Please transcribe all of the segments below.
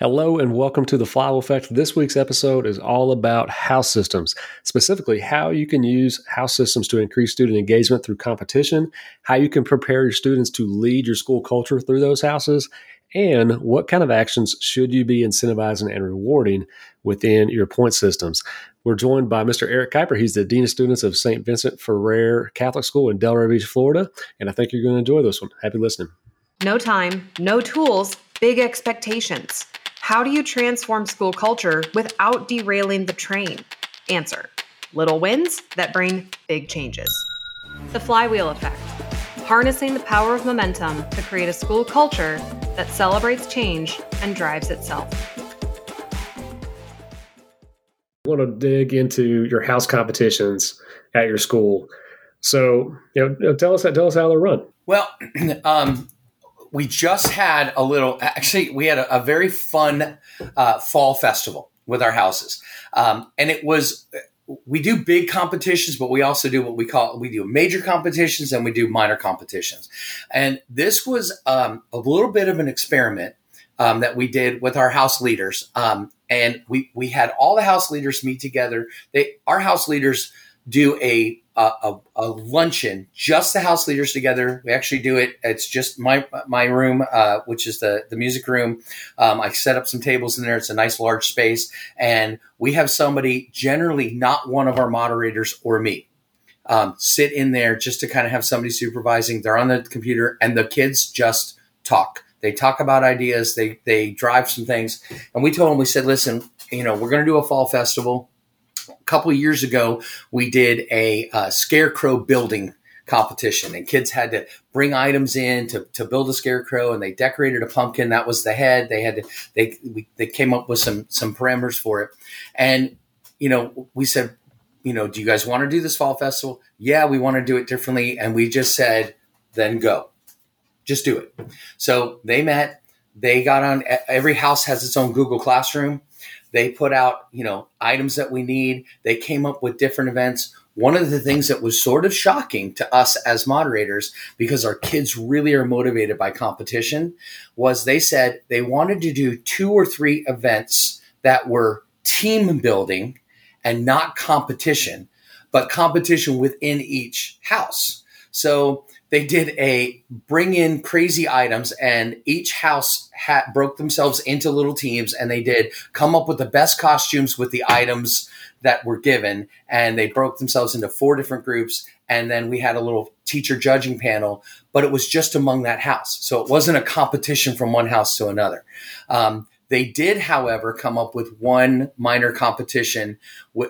Hello and welcome to the Flywheel Effect. This week's episode is all about house systems, specifically how you can use house systems to increase student engagement through competition, how you can prepare your students to lead your school culture through those houses, and what kind of actions should you be incentivizing and rewarding within your point systems. We're joined by Mr. Eric Keiper. He's the Dean of Students of St. Vincent Ferrer Catholic School in Delray Beach, Florida. And I think you're going to enjoy this one. Happy listening. No time, no tools, big expectations. How do you transform school culture without derailing the train? Answer little wins that bring big changes. The flywheel effect harnessing the power of momentum to create a school culture that celebrates change and drives itself. I want to dig into your house competitions at your school. So, you know, tell us tell us how they're run. Well, um, we just had a little, actually, we had a, a very fun uh, fall festival with our houses. Um, and it was, we do big competitions, but we also do what we call, we do major competitions and we do minor competitions. And this was um, a little bit of an experiment um, that we did with our house leaders. Um, and we, we had all the house leaders meet together. They, our house leaders do a a, a, luncheon, just the house leaders together. We actually do it. It's just my my room, uh, which is the the music room. Um, I set up some tables in there. It's a nice large space, and we have somebody, generally not one of our moderators or me, um, sit in there just to kind of have somebody supervising. They're on the computer, and the kids just talk. They talk about ideas. They they drive some things, and we told them. We said, listen, you know, we're going to do a fall festival couple of years ago, we did a uh, scarecrow building competition and kids had to bring items in to, to build a scarecrow and they decorated a pumpkin that was the head. They had to they we, they came up with some some parameters for it. And you know we said you know do you guys want to do this fall festival? Yeah we want to do it differently and we just said then go. Just do it. So they met. They got on every house has its own google classroom they put out, you know, items that we need. They came up with different events. One of the things that was sort of shocking to us as moderators, because our kids really are motivated by competition, was they said they wanted to do two or three events that were team building and not competition, but competition within each house. So they did a bring in crazy items and each house had broke themselves into little teams and they did come up with the best costumes with the items that were given and they broke themselves into four different groups and then we had a little teacher judging panel but it was just among that house. So it wasn't a competition from one house to another. Um, they did, however, come up with one minor competition.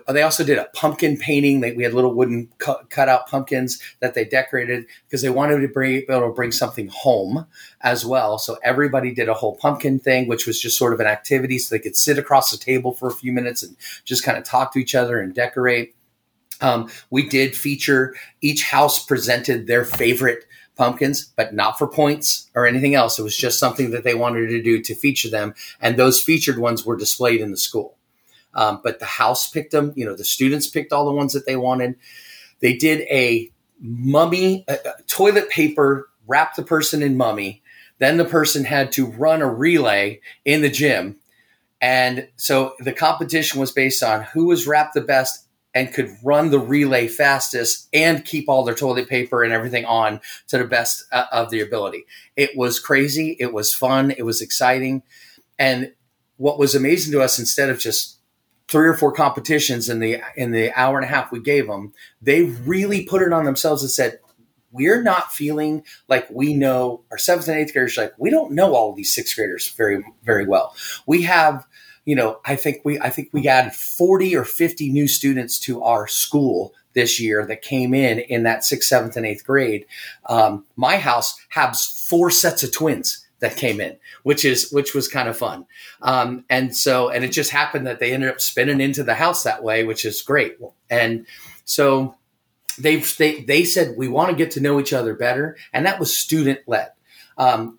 They also did a pumpkin painting. we had little wooden cut, out pumpkins that they decorated because they wanted to bring, be able to bring something home as well. So everybody did a whole pumpkin thing, which was just sort of an activity so they could sit across the table for a few minutes and just kind of talk to each other and decorate. Um, we did feature each house presented their favorite pumpkins, but not for points or anything else. It was just something that they wanted to do to feature them. And those featured ones were displayed in the school. Um, but the house picked them, you know, the students picked all the ones that they wanted. They did a mummy, uh, toilet paper, wrap the person in mummy. Then the person had to run a relay in the gym. And so the competition was based on who was wrapped the best and could run the relay fastest and keep all their toilet paper and everything on to the best uh, of their ability. It was crazy. It was fun. It was exciting. And what was amazing to us, instead of just three or four competitions in the in the hour and a half we gave them, they really put it on themselves and said, "We're not feeling like we know our seventh and eighth graders. Like we don't know all these sixth graders very very well. We have." You know, I think we I think we added 40 or 50 new students to our school this year that came in in that sixth, seventh, and eighth grade. Um, my house has four sets of twins that came in, which is which was kind of fun. Um, and so, and it just happened that they ended up spinning into the house that way, which is great. And so they they they said we want to get to know each other better, and that was student led. Um,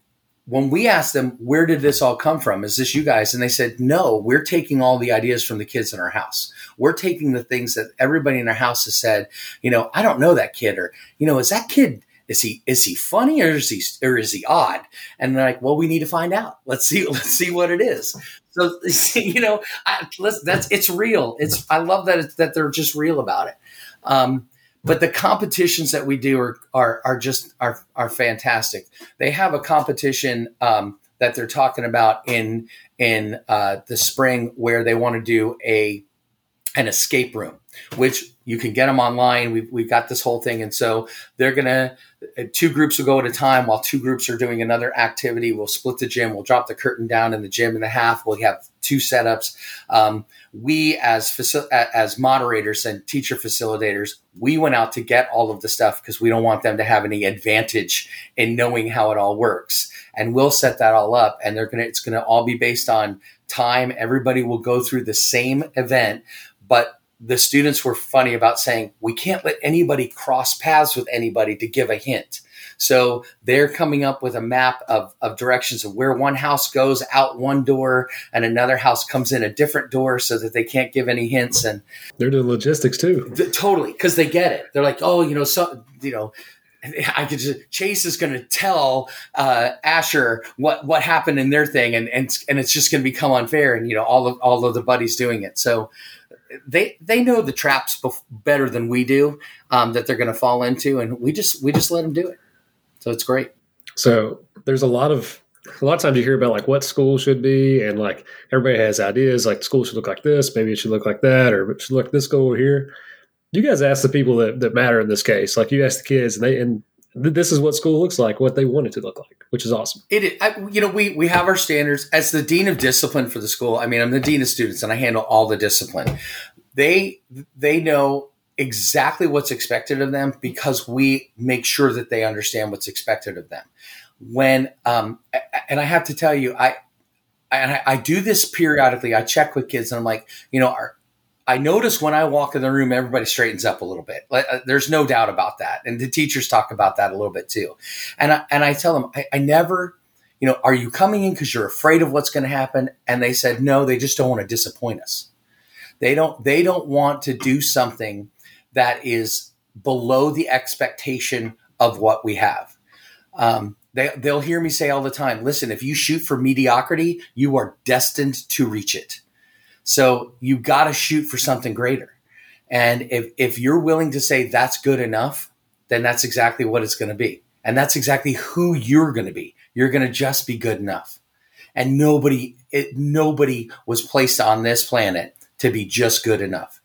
when we asked them, where did this all come from? Is this you guys? And they said, no, we're taking all the ideas from the kids in our house. We're taking the things that everybody in our house has said, you know, I don't know that kid or, you know, is that kid, is he is he funny or is he or is he odd? And they're like, well, we need to find out. Let's see let's see what it is. So you know, I, that's it's real. It's I love that it's, that they're just real about it. Um, but the competitions that we do are are, are just are are fantastic. They have a competition um, that they're talking about in in uh, the spring where they want to do a an escape room, which you can get them online. We've, we've got this whole thing. And so they're going to, uh, two groups will go at a time while two groups are doing another activity. We'll split the gym. We'll drop the curtain down in the gym in the half. We'll have two setups. Um, we as, faci- as moderators and teacher facilitators, we went out to get all of the stuff because we don't want them to have any advantage in knowing how it all works. And we'll set that all up and they're going to, it's going to all be based on time. Everybody will go through the same event, but the students were funny about saying we can't let anybody cross paths with anybody to give a hint. So they're coming up with a map of, of directions of where one house goes out one door and another house comes in a different door so that they can't give any hints. And they're doing logistics too. Th- totally. Cause they get it. They're like, oh, you know, so, you know, I could just Chase is going to tell uh, Asher what what happened in their thing, and and and it's just going to become unfair, and you know all of all of the buddies doing it. So they they know the traps bef- better than we do um, that they're going to fall into, and we just we just let them do it. So it's great. So there's a lot of a lot of times you hear about like what school should be, and like everybody has ideas like school should look like this, maybe it should look like that, or it should look this school over here. You guys ask the people that, that matter in this case. Like you ask the kids, and they and this is what school looks like, what they want it to look like, which is awesome. It, I, you know, we we have our standards as the dean of discipline for the school. I mean, I'm the dean of students, and I handle all the discipline. They they know exactly what's expected of them because we make sure that they understand what's expected of them. When um, and I have to tell you, I I, I do this periodically. I check with kids, and I'm like, you know, are I notice when I walk in the room, everybody straightens up a little bit. Uh, there's no doubt about that. And the teachers talk about that a little bit too. And I, and I tell them, I, I never, you know, are you coming in because you're afraid of what's going to happen? And they said, no, they just don't want to disappoint us. They don't, they don't want to do something that is below the expectation of what we have. Um, they, they'll hear me say all the time, listen, if you shoot for mediocrity, you are destined to reach it. So you got to shoot for something greater. And if, if you're willing to say that's good enough, then that's exactly what it's going to be. And that's exactly who you're going to be. You're going to just be good enough. And nobody, it, nobody was placed on this planet to be just good enough.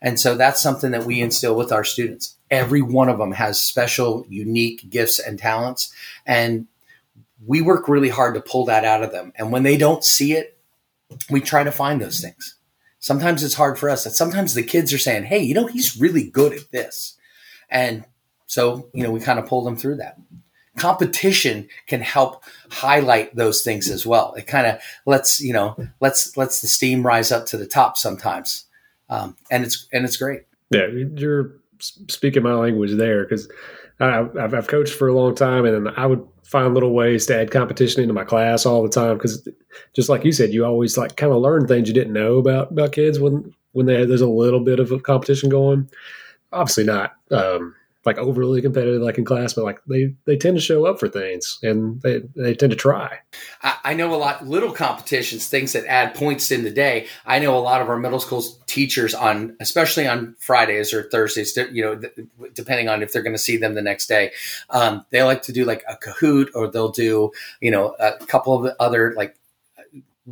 And so that's something that we instill with our students. Every one of them has special, unique gifts and talents. And we work really hard to pull that out of them. And when they don't see it, we try to find those things. Sometimes it's hard for us. That Sometimes the kids are saying, "Hey, you know, he's really good at this," and so you know we kind of pull them through that. Competition can help highlight those things as well. It kind of lets you know lets lets the steam rise up to the top sometimes, um, and it's and it's great. Yeah, you're speaking my language there because I've, I've coached for a long time, and I would find little ways to add competition into my class all the time because just like you said you always like kind of learn things you didn't know about about kids when when they, there's a little bit of a competition going. Obviously not um, like overly competitive like in class, but like they they tend to show up for things and they they tend to try. I, I know a lot little competitions, things that add points in the day. I know a lot of our middle school teachers on, especially on Fridays or Thursdays, you know, depending on if they're going to see them the next day, um, they like to do like a Kahoot or they'll do you know a couple of other like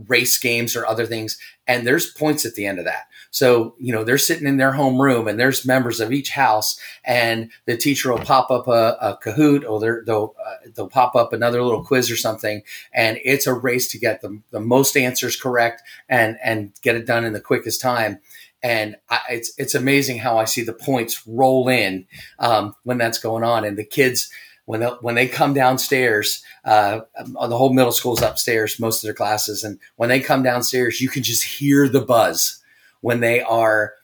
race games or other things, and there's points at the end of that. So, you know, they're sitting in their home room and there's members of each house and the teacher will pop up a, a Kahoot or they'll, uh, they'll pop up another little quiz or something. And it's a race to get the, the most answers correct and, and get it done in the quickest time. And I, it's, it's amazing how I see the points roll in um, when that's going on. And the kids, when they, when they come downstairs, uh, the whole middle school's upstairs, most of their classes. And when they come downstairs, you can just hear the buzz when they are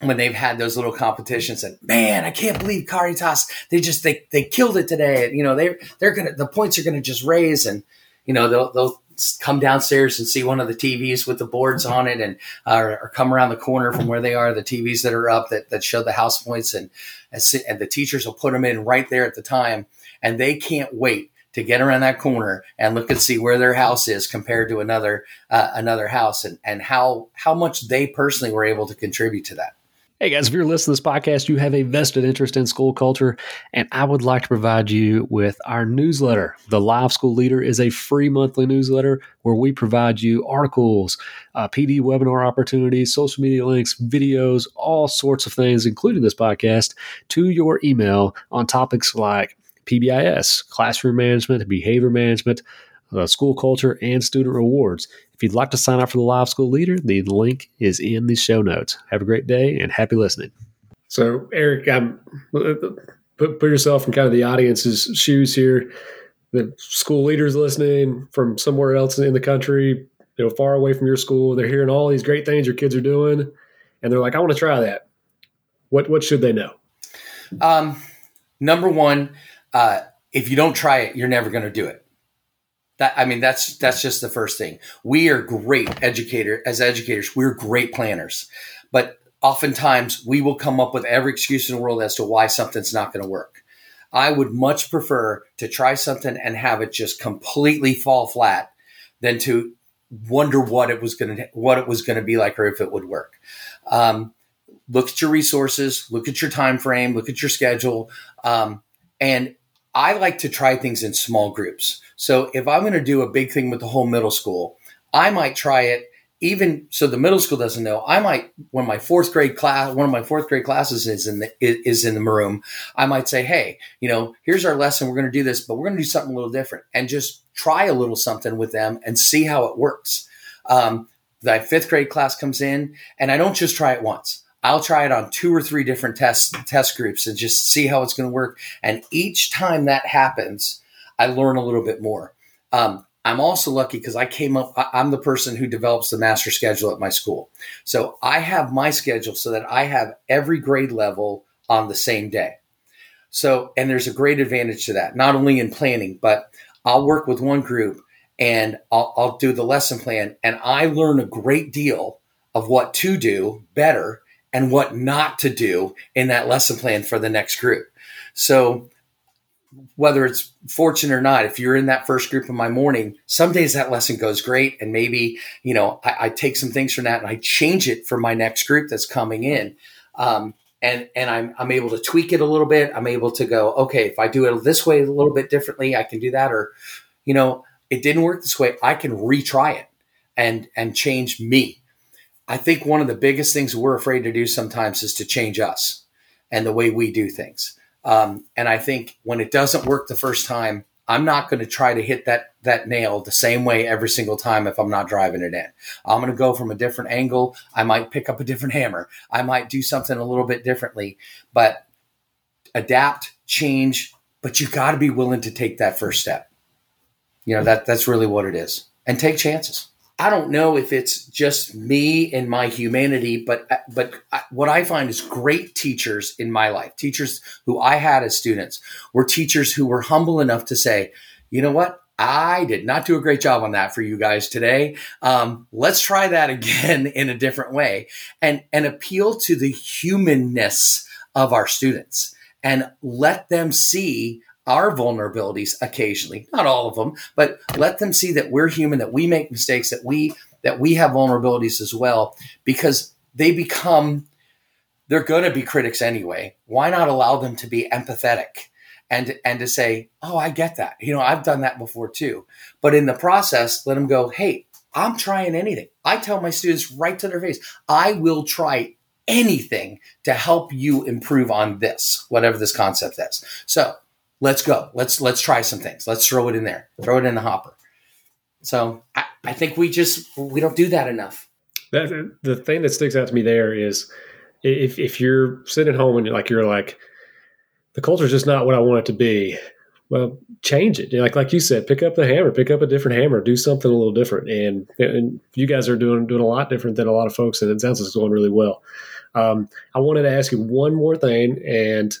when they've had those little competitions and man, I can't believe Caritas, they just, they, they killed it today. You know, they, they're to, the points are to just raise and, you know, they'll, they'll come downstairs and see one of the TVs with the boards on it, and or come around the corner from where they are, the TVs that are up that, that show the house points, and and the teachers will put them in right there at the time, and they can't wait to get around that corner and look and see where their house is compared to another uh, another house, and and how how much they personally were able to contribute to that. Hey guys, if you're listening to this podcast, you have a vested interest in school culture, and I would like to provide you with our newsletter. The LiveSchool Leader is a free monthly newsletter where we provide you articles, uh, PD webinar opportunities, social media links, videos, all sorts of things, including this podcast, to your email on topics like PBIS, classroom management, behavior management, uh, school culture, and student rewards. If you'd like to sign up for the LiveSchool Leader, the link is in the show notes. Have a great day and happy listening. So, Eric, I'm, put, put yourself in kind of the audience's shoes here. The school leaders listening from somewhere else in the country, you know, far away from your school. They're hearing all these great things your kids are doing, and they're like, "I want to try that." What what should they know? Um, number one, uh, if you don't try it, you're never going to do it. That I mean, that's that's just the first thing. We are great educator as educators. We're great planners, but oftentimes we will come up with every excuse in the world as to why something's not going to work. I would much prefer to try something and have it just completely fall flat than to wonder what it was going to what it was going to be like or if it would work. Um, look at your resources, look at your time frame, look at your schedule, um, and I like to try things in small groups. So if I'm going to do a big thing with the whole middle school, I might try it even so the middle school doesn't know. I might when my fourth grade class, one of my fourth grade classes is in the is in the room. I might say, hey, you know, here's our lesson. We're going to do this, but we're going to do something a little different, and just try a little something with them and see how it works. Um, the fifth grade class comes in, and I don't just try it once. I'll try it on two or three different test test groups and just see how it's going to work. And each time that happens, I learn a little bit more. Um, I'm also lucky because I came up. I'm the person who develops the master schedule at my school, so I have my schedule so that I have every grade level on the same day. So, and there's a great advantage to that, not only in planning, but I'll work with one group and I'll, I'll do the lesson plan, and I learn a great deal of what to do better and what not to do in that lesson plan for the next group. So whether it's fortunate or not, if you're in that first group in my morning, some days that lesson goes great. And maybe, you know, I, I take some things from that and I change it for my next group that's coming in. Um, and, and I'm, I'm able to tweak it a little bit. I'm able to go, okay, if I do it this way a little bit differently, I can do that. Or, you know, it didn't work this way. I can retry it and, and change me I think one of the biggest things we're afraid to do sometimes is to change us and the way we do things. Um, and I think when it doesn't work the first time, I'm not going to try to hit that that nail the same way every single time if I'm not driving it in. I'm going to go from a different angle. I might pick up a different hammer. I might do something a little bit differently, but adapt, change, but you got to be willing to take that first step. You know, that that's really what it is. And take chances. I don't know if it's just me and my humanity, but but what I find is great teachers in my life, teachers who I had as students, were teachers who were humble enough to say, you know what, I did not do a great job on that for you guys today. Um, let's try that again in a different way, and and appeal to the humanness of our students and let them see our vulnerabilities occasionally, not all of them, but let them see that we're human, that we make mistakes, that we that we have vulnerabilities as well, because they become they're going to be critics anyway. Why not allow them to be empathetic and and to say, "Oh, I get that. You know, I've done that before too." But in the process, let them go, "Hey, I'm trying anything." I tell my students right to their face, "I will try anything to help you improve on this, whatever this concept is." So, let's go. Let's let's try some things. Let's throw it in there. Throw it in the hopper. So I, I think we just we don't do that enough. That, the thing that sticks out to me there is if if you're sitting home and you're like you're like the culture is just not what I want it to be. Well, change it. Like like you said, pick up the hammer, pick up a different hammer, do something a little different. And and you guys are doing doing a lot different than a lot of folks, and it sounds like it's going really well. Um, I wanted to ask you one more thing, and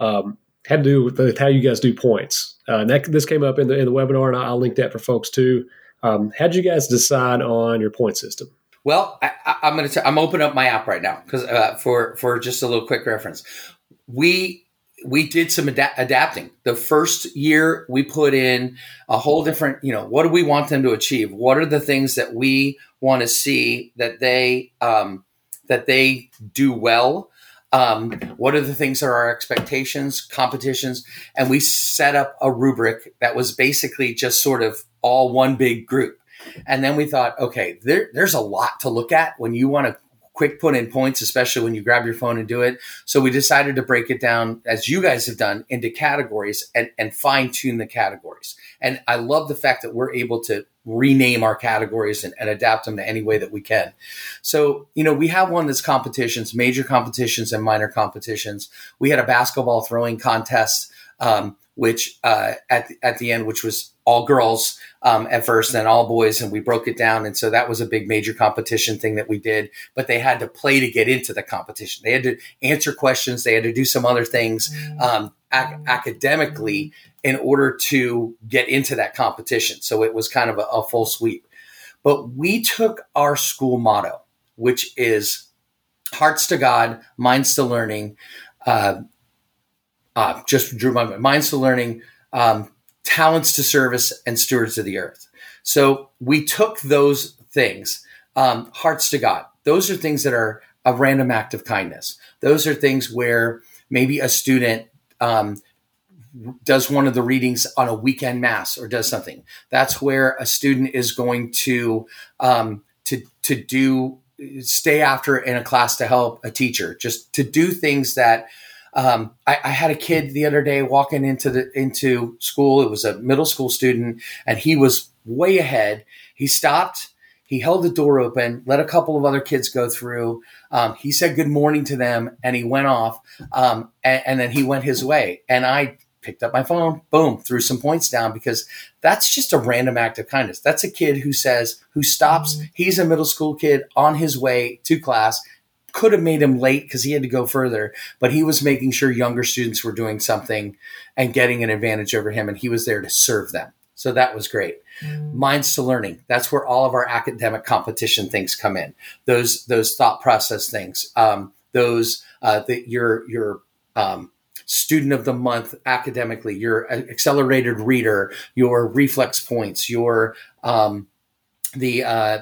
um, had to do with how you guys do points. Uh, and that this came up in the in the webinar, and I'll link that for folks too. Um, how did you guys decide on your point system? Well, I, am going to. I'm opening up my app right now because uh, for for just a little quick reference, we we did some ad- adapting. The first year we put in a whole different, you know, what do we want them to achieve? What are the things that we want to see that they um, that they do well? Um, what are the things that are our expectations, competitions? And we set up a rubric that was basically just sort of all one big group. And then we thought, okay, there, there's a lot to look at when you want to quick put in points, especially when you grab your phone and do it. So we decided to break it down, as you guys have done, into categories and, and fine tune the categories. And I love the fact that we're able to rename our categories and, and, adapt them to any way that we can. So, you know, we have one that's competitions, major competitions and minor competitions. We had a basketball throwing contest, um, which uh, at, at the end, which was all girls um, at first, then all boys, and we broke it down. And so that was a big major competition thing that we did. But they had to play to get into the competition. They had to answer questions. They had to do some other things um, ac- academically in order to get into that competition. So it was kind of a, a full sweep. But we took our school motto, which is hearts to God, minds to learning. Uh, uh, just drew my minds to learning. Um, talents to service, and stewards of the earth. So we took those things, um, hearts to God. Those are things that are a random act of kindness. Those are things where maybe a student um, does one of the readings on a weekend mass or does something. That's where a student is going to um, to to do stay after in a class to help a teacher, just to do things that um, I, I, had a kid the other day walking into the into school. It was a middle school student, and he was way ahead. He stopped. He held the door open, let a couple of other kids go through. Um, he said good morning to them, and he went off. Um, and, and then he went his way. And I picked up my phone, boom, threw some points down because that's just a random act of kindness. That's a kid who says, who stops. He's a middle school kid on his way to class could have made him late because he had to go further, but he was making sure younger students were doing something and getting an advantage over him, and he was there to serve them. So that was great. Mm. Minds to learning. That's where all of our academic competition things come in. Those those thought process things. Um, those uh, that your your um, student of the month academically, your accelerated reader, your reflex points, your um, the uh,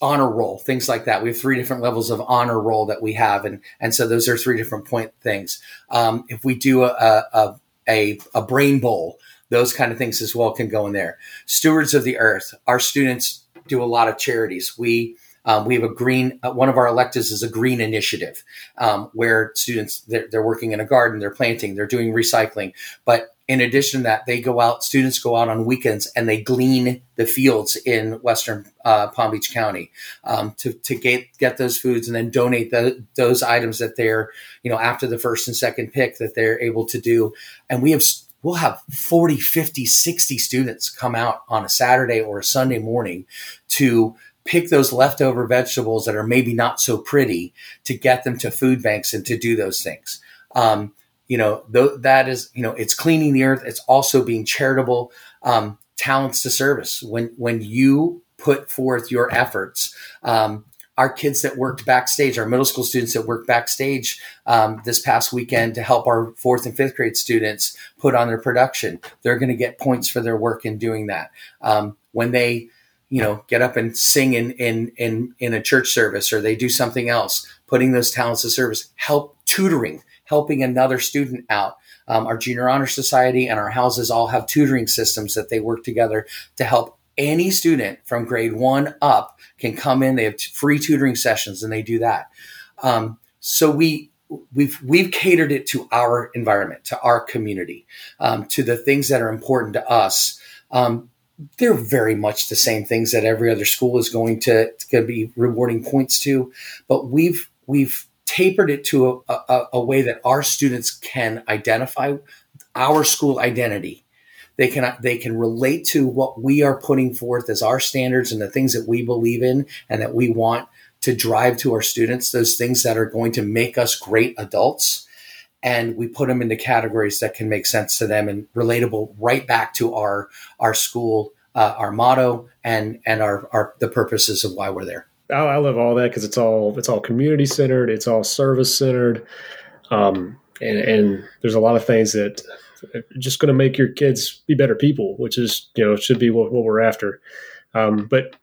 honor roll, things like that. We have three different levels of honor roll that we have, and and so those are three different point things. Um, if we do a, a a, a brain bowl, those kind of things as well can go in there. Stewards of the earth. Our students do a lot of charities. We um, we have a green, uh, one of our electives is a green initiative um, where students, they're, they're, working in a garden, they're planting, they're doing recycling. But in addition to that, they go out, students go out on weekends and they glean the fields in Western uh, Palm Beach County um, to, to get, get those foods and then donate the, those items that they're, you know, after the first and second pick that they're able to do. And we have, we'll have 40, 50, 60 students come out on a Saturday or a Sunday morning to pick those leftover vegetables that are maybe not so pretty to get them to food banks and to do those things. Um, you know, th- that is, you know, it's cleaning the earth. It's also being charitable, um, talents to service. When, when you put forth your efforts, um, our kids that worked backstage, our middle school students that worked backstage um, this past weekend to help our fourth and fifth grade students put on their production, they're going to get points for their work in doing that. Um, when they, you know, get up and sing in, in, in, in a church service or they do something else, putting those talents to service, help tutoring, helping another student out. Um, our junior honor society and our houses all have tutoring systems that they work together to help any student from grade one up can come in. They have free tutoring sessions and they do that. Um, so we, we've we've catered it to our environment, to our community, um, to the things that are important to us. Um, they're very much the same things that every other school is going to, to be rewarding points to, but we've we've tapered it to a, a, a way that our students can identify our school identity. They can they can relate to what we are putting forth as our standards and the things that we believe in and that we want to drive to our students. Those things that are going to make us great adults and we put them into categories that can make sense to them and relatable right back to our our school uh, our motto and and our, our the purposes of why we're there. I, I love all that because it's all it's all community centered, it's all service centered, um, and, and there's a lot of things that are just going to make your kids be better people, which is you know should be what, what we're after. Um, but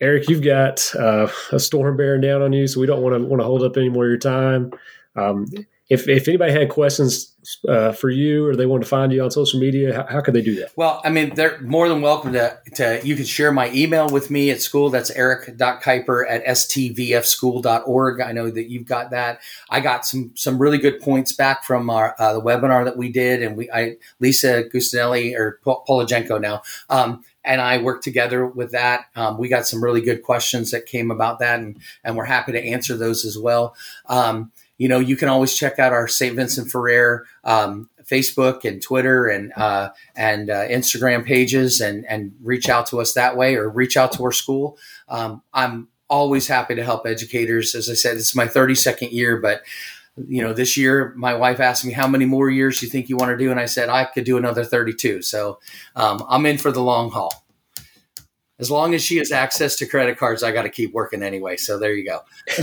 Eric, you've got uh, a storm bearing down on you, so we don't want to want to hold up any more of your time. Um, if if anybody had questions uh, for you or they wanted to find you on social media, how, how could they do that? Well, I mean, they're more than welcome to, to you can share my email with me at school. That's eric.keiper at stvfschool.org. I know that you've got that. I got some some really good points back from our uh, the webinar that we did, and we I Lisa Gustinelli or Polajenko now. Um, and I worked together with that. Um, we got some really good questions that came about that, and, and we're happy to answer those as well. Um, you know, you can always check out our St. Vincent Ferrer um, Facebook and Twitter and uh, and uh, Instagram pages, and and reach out to us that way, or reach out to our school. Um, I'm always happy to help educators. As I said, it's my 32nd year, but you know, this year my wife asked me how many more years you think you want to do, and I said I could do another 32. So um, I'm in for the long haul as long as she has access to credit cards, I got to keep working anyway. So there you go.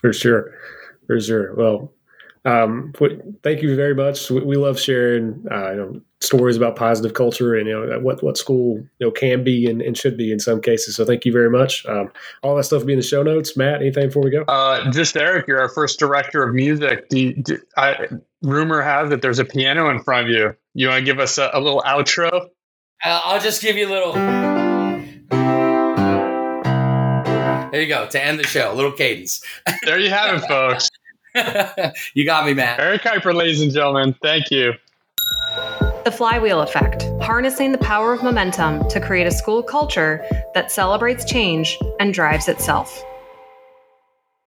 For sure. For sure. Well, um, thank you very much. We, we love sharing uh, you know, stories about positive culture and you know what what school you know can be and, and should be in some cases. So thank you very much. Um, all that stuff will be in the show notes. Matt, anything before we go? Uh, just Eric, you're our first director of music. Do, you, do I, rumor has that there's a piano in front of you. You want to give us a, a little outro? Uh, I'll just give you a little. There you go to end the show. A little cadence. There you have it, folks. you got me, man. Eric Keiper, ladies and gentlemen. Thank you. The flywheel effect, harnessing the power of momentum to create a school culture that celebrates change and drives itself.